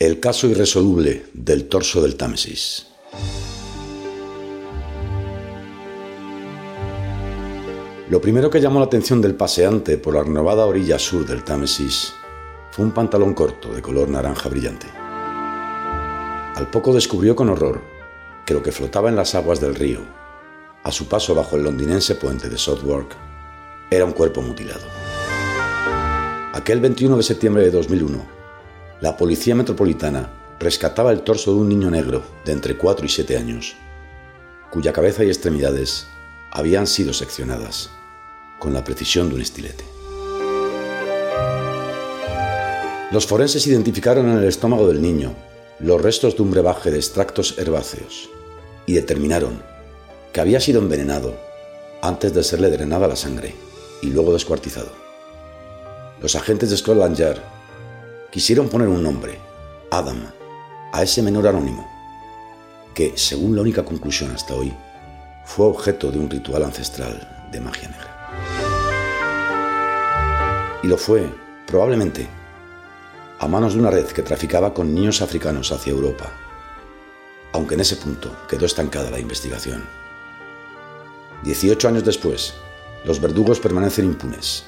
El caso irresoluble del torso del Támesis. Lo primero que llamó la atención del paseante por la renovada orilla sur del Támesis fue un pantalón corto de color naranja brillante. Al poco descubrió con horror que lo que flotaba en las aguas del río, a su paso bajo el londinense puente de Southwark, era un cuerpo mutilado. Aquel 21 de septiembre de 2001, la Policía Metropolitana rescataba el torso de un niño negro de entre 4 y 7 años, cuya cabeza y extremidades habían sido seccionadas con la precisión de un estilete. Los forenses identificaron en el estómago del niño los restos de un brebaje de extractos herbáceos y determinaron que había sido envenenado antes de serle drenada la sangre y luego descuartizado. Los agentes de Scotland Yard quisieron poner un nombre, Adam, a ese menor anónimo, que, según la única conclusión hasta hoy, fue objeto de un ritual ancestral de magia negra. Y lo fue, probablemente, a manos de una red que traficaba con niños africanos hacia Europa, aunque en ese punto quedó estancada la investigación. Dieciocho años después, los verdugos permanecen impunes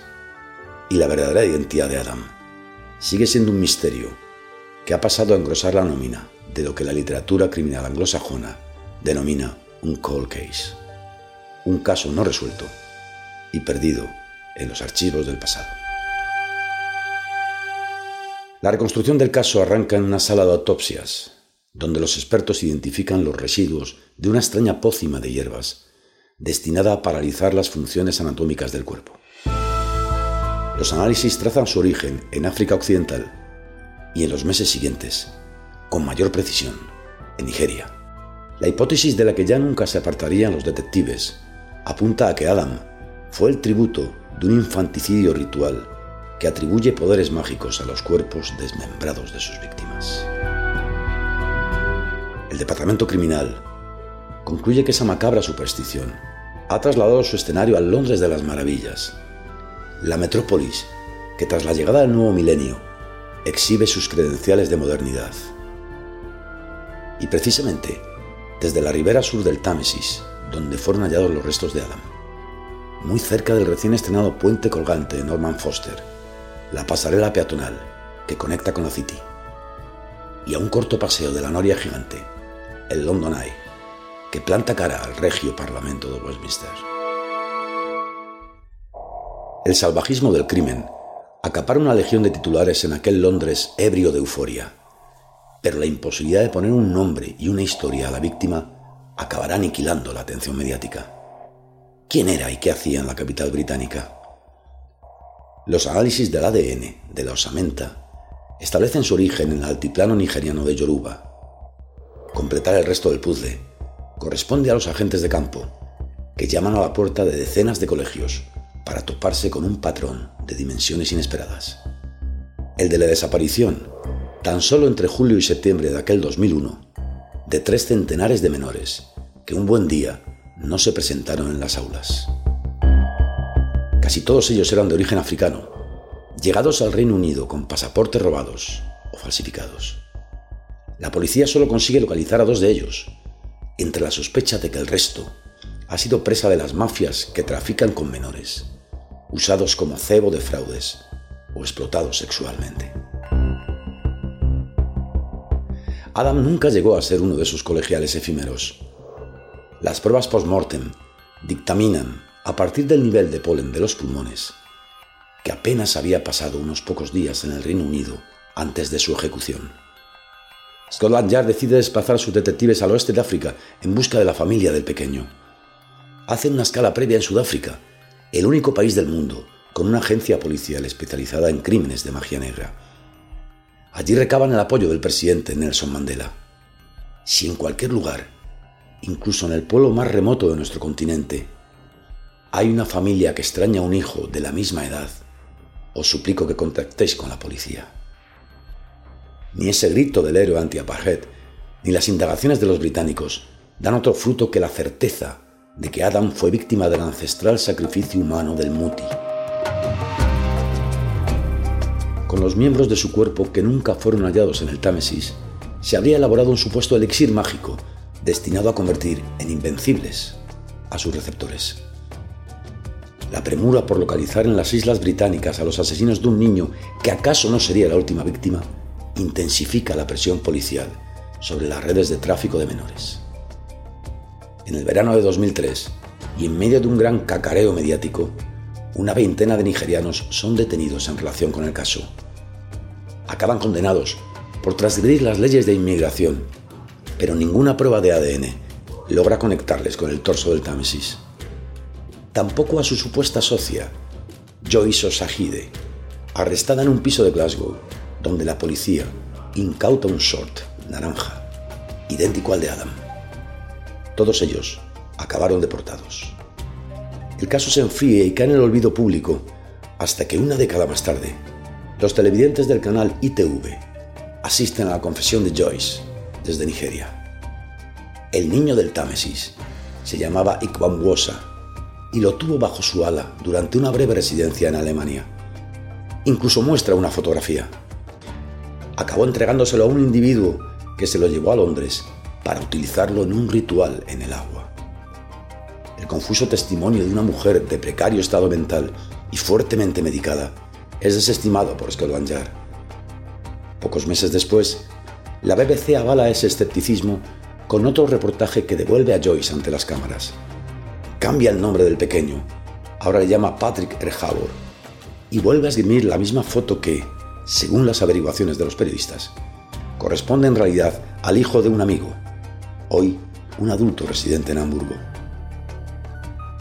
y la verdadera identidad de Adam sigue siendo un misterio que ha pasado a engrosar la nómina de lo que la literatura criminal anglosajona denomina un cold case, un caso no resuelto y perdido en los archivos del pasado. La reconstrucción del caso arranca en una sala de autopsias, donde los expertos identifican los residuos de una extraña pócima de hierbas destinada a paralizar las funciones anatómicas del cuerpo. Los análisis trazan su origen en África Occidental y en los meses siguientes, con mayor precisión, en Nigeria. La hipótesis de la que ya nunca se apartarían los detectives apunta a que Adam fue el tributo de un infanticidio ritual que atribuye poderes mágicos a los cuerpos desmembrados de sus víctimas. El Departamento Criminal concluye que esa macabra superstición ha trasladado su escenario al Londres de las Maravillas, la metrópolis que tras la llegada del nuevo milenio exhibe sus credenciales de modernidad. Y precisamente desde la ribera sur del Támesis, donde fueron hallados los restos de Adam, muy cerca del recién estrenado puente colgante de Norman Foster, la pasarela peatonal que conecta con la City, y a un corto paseo de la noria gigante, el London Eye, que planta cara al regio Parlamento de Westminster. El salvajismo del crimen acapara una legión de titulares en aquel Londres ebrio de euforia, pero la imposibilidad de poner un nombre y una historia a la víctima acabará aniquilando la atención mediática. ¿Quién era y qué hacía en la capital británica? Los análisis del ADN de la osamenta establecen su origen en el altiplano nigeriano de Yoruba. Completar el resto del puzzle corresponde a los agentes de campo, que llaman a la puerta de decenas de colegios para toparse con un patrón de dimensiones inesperadas. El de la desaparición, tan solo entre julio y septiembre de aquel 2001, de tres centenares de menores que un buen día no se presentaron en las aulas. Casi todos ellos eran de origen africano, llegados al Reino Unido con pasaportes robados o falsificados. La policía solo consigue localizar a dos de ellos, entre la sospecha de que el resto ha sido presa de las mafias que trafican con menores, usados como cebo de fraudes o explotados sexualmente. Adam nunca llegó a ser uno de sus colegiales efímeros. Las pruebas post-mortem dictaminan, a partir del nivel de polen de los pulmones, que apenas había pasado unos pocos días en el Reino Unido antes de su ejecución. Scotland Yard decide desplazar sus detectives al oeste de África en busca de la familia del pequeño hacen una escala previa en Sudáfrica, el único país del mundo con una agencia policial especializada en crímenes de magia negra. Allí recaban el apoyo del presidente Nelson Mandela. Si en cualquier lugar, incluso en el pueblo más remoto de nuestro continente, hay una familia que extraña a un hijo de la misma edad, os suplico que contactéis con la policía. Ni ese grito del héroe anti-apartheid, ni las indagaciones de los británicos dan otro fruto que la certeza de que Adam fue víctima del ancestral sacrificio humano del Muti. con los miembros de su cuerpo que nunca fueron hallados en el Támesis, se habría elaborado un supuesto elixir mágico destinado a convertir en invencibles a sus receptores. La premura por localizar en las Islas Británicas a los asesinos de un niño que acaso no sería la última víctima intensifica la presión policial sobre las redes de tráfico de menores. En el verano de 2003, y en medio de un gran cacareo mediático, una veintena de nigerianos son detenidos en relación con el caso. Acaban condenados por transgredir las leyes de inmigración, pero ninguna prueba de ADN logra conectarles con el torso del Támesis. Tampoco a su supuesta socia, Joyce Osahide, arrestada en un piso de Glasgow, donde la policía incauta un short naranja, idéntico al de Adam. Todos ellos acabaron deportados. El caso se enfríe y cae en el olvido público hasta que una década más tarde, los televidentes del canal ITV asisten a la confesión de Joyce desde Nigeria. El niño del Támesis se llamaba Ikwamwosa y lo tuvo bajo su ala durante una breve residencia en Alemania. Incluso muestra una fotografía. Acabó entregándoselo a un individuo que se lo llevó a Londres para utilizarlo en un ritual en el agua. El confuso testimonio de una mujer de precario estado mental y fuertemente medicada es desestimado por Scotland. Pocos meses después, la BBC avala ese escepticismo con otro reportaje que devuelve a Joyce ante las cámaras. Cambia el nombre del pequeño, ahora le llama Patrick Erhabor, y vuelve a esgrimir la misma foto que, según las averiguaciones de los periodistas, corresponde en realidad al hijo de un amigo, hoy un adulto residente en Hamburgo.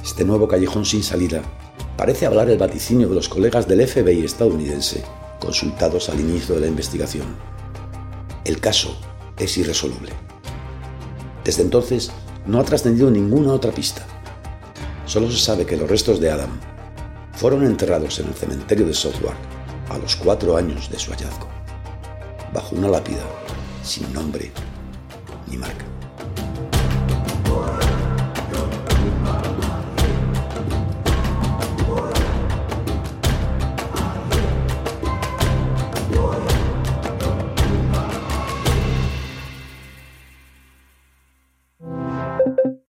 Este nuevo callejón sin salida parece hablar el vaticinio de los colegas del FBI estadounidense consultados al inicio de la investigación. El caso es irresoluble. Desde entonces no ha trascendido ninguna otra pista. Solo se sabe que los restos de Adam fueron enterrados en el cementerio de Southwark a los cuatro años de su hallazgo, bajo una lápida sin nombre ni marca.